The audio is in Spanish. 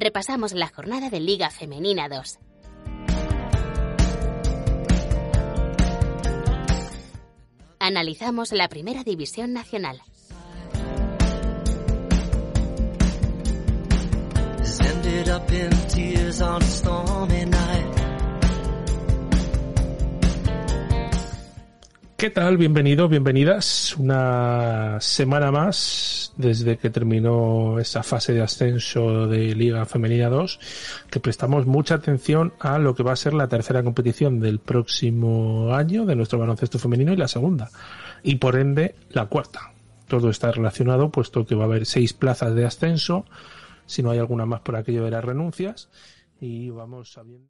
repasamos la jornada de Liga Femenina 2. Analizamos la Primera División Nacional. ¿Qué tal? Bienvenidos, bienvenidas. Una semana más desde que terminó esa fase de ascenso de Liga Femenina 2, que prestamos mucha atención a lo que va a ser la tercera competición del próximo año de nuestro baloncesto femenino y la segunda. Y por ende, la cuarta. Todo está relacionado, puesto que va a haber seis plazas de ascenso, si no hay alguna más por aquello de las renuncias, y vamos sabiendo.